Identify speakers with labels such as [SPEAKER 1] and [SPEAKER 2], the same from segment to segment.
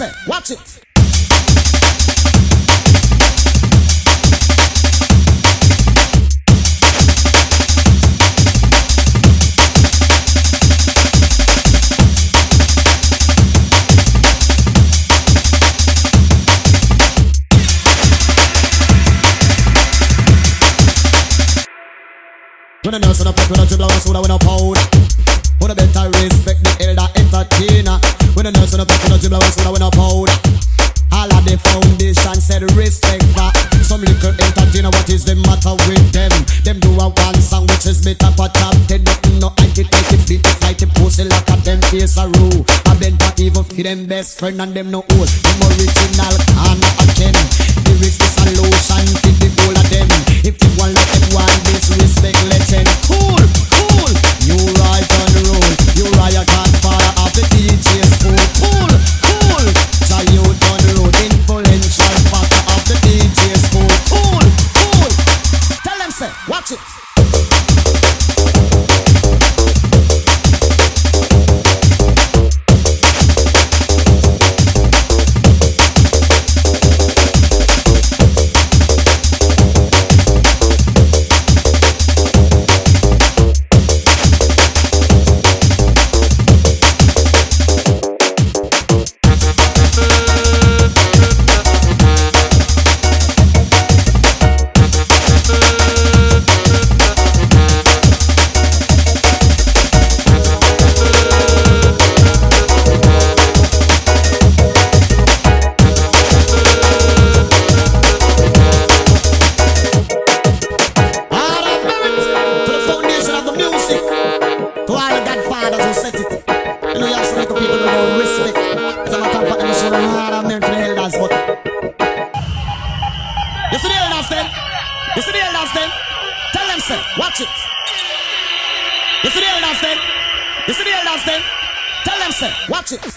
[SPEAKER 1] say, watch it. When a nurse and a pet, when a dribbler, when a pound. When a better respect the elder entertainer. When a nurse and pet, when a dribbler, when a soda, when a pound. All of the foundation said respect for some little entertainer. What is the matter with them? Them do a one song which is better for top ten. Nothing no anti-take beat it like the pussy like a them face a rule. I been not even for them best friend and them no old. Them original can a ken. Lyrics the solution to the whole of them. If you want let them one disrespect, let them cool, cool. You right on the road. You riot godfather of the DJ school. Cool, cool. Salute on the road. Influential factor of the DJ school. Cool, cool. Tell them say, watch it. say, watch it.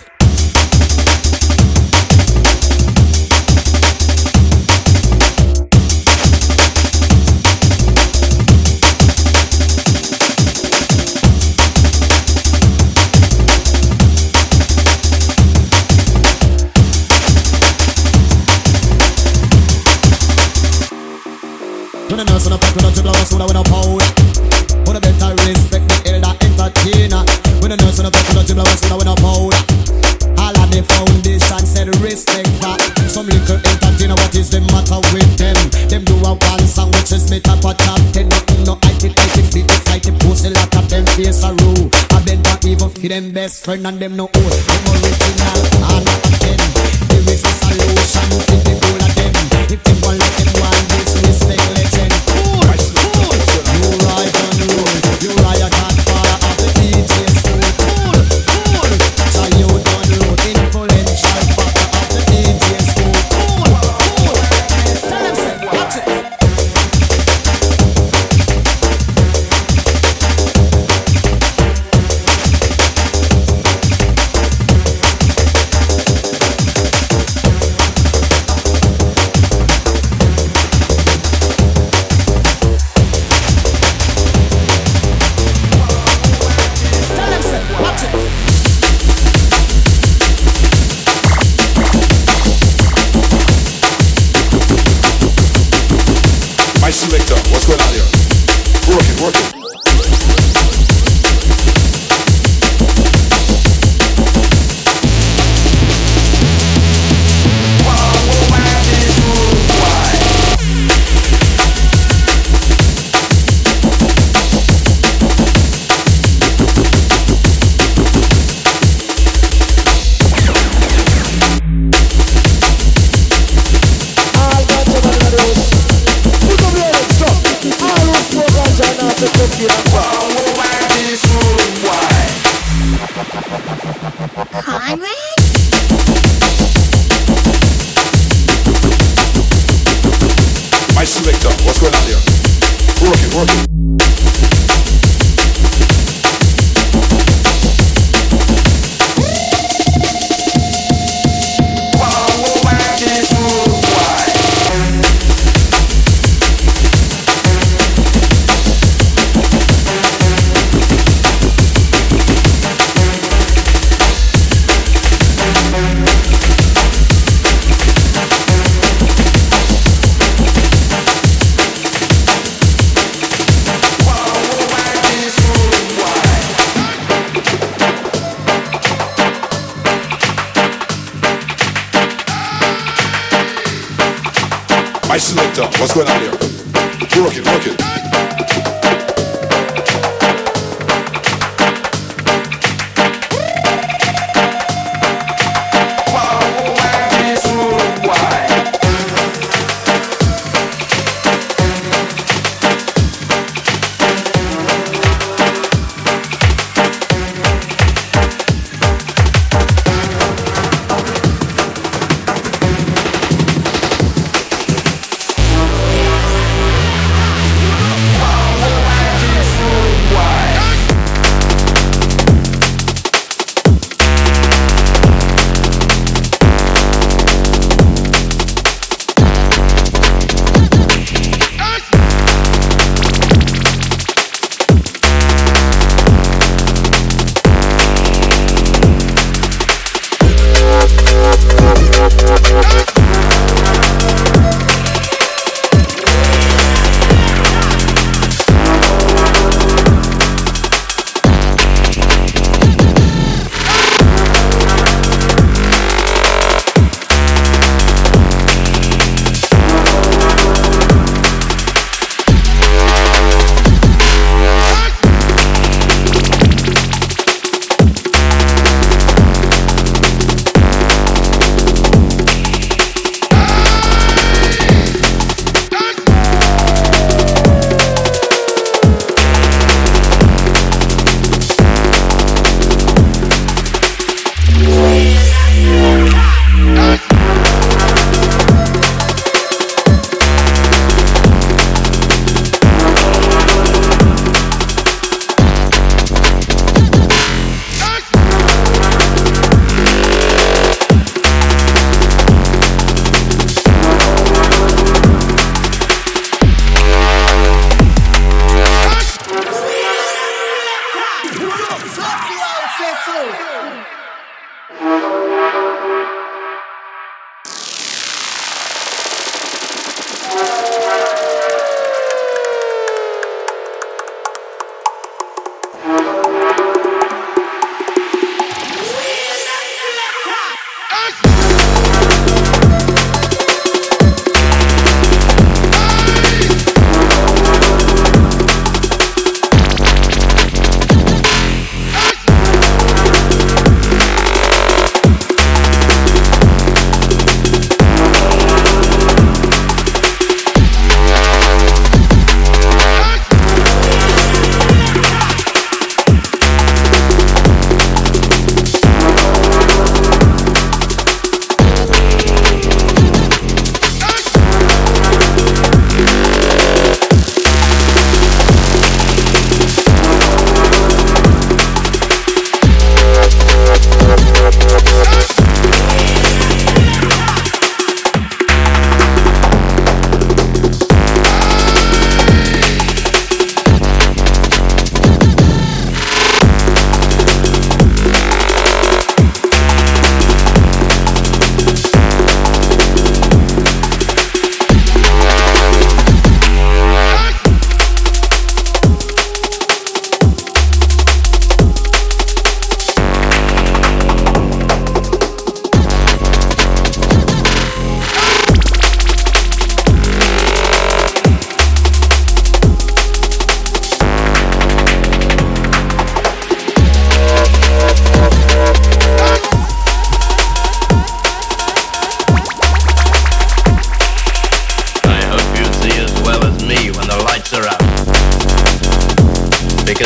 [SPEAKER 1] Western and them no host. Them original.
[SPEAKER 2] Victor, what's going on here? Working, working.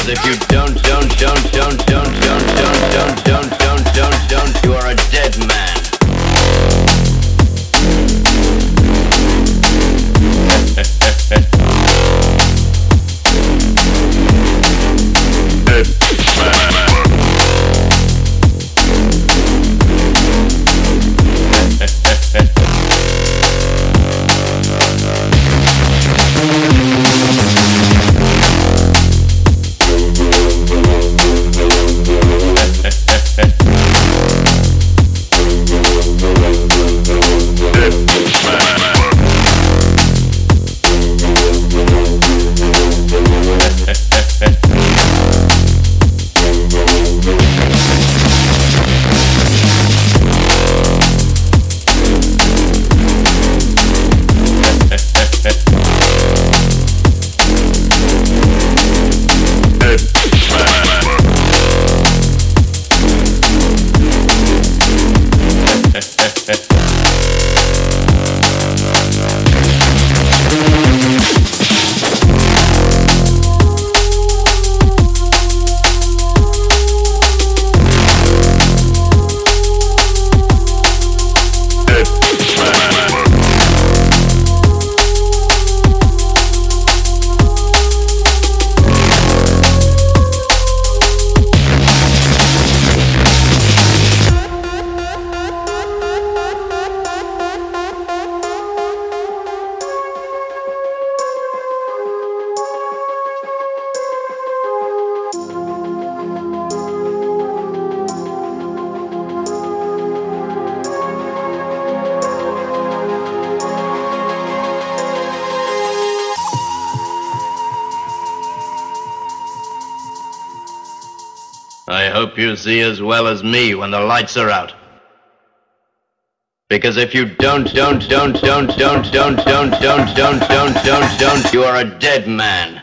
[SPEAKER 2] if you don't, don't, don't, don't, don't,
[SPEAKER 3] don't.
[SPEAKER 4] See as well as me when the lights are out. Because if you don't, don't, don't, don't, don't, don't, don't, don't, don't, don't, don't, don't, you are a dead man.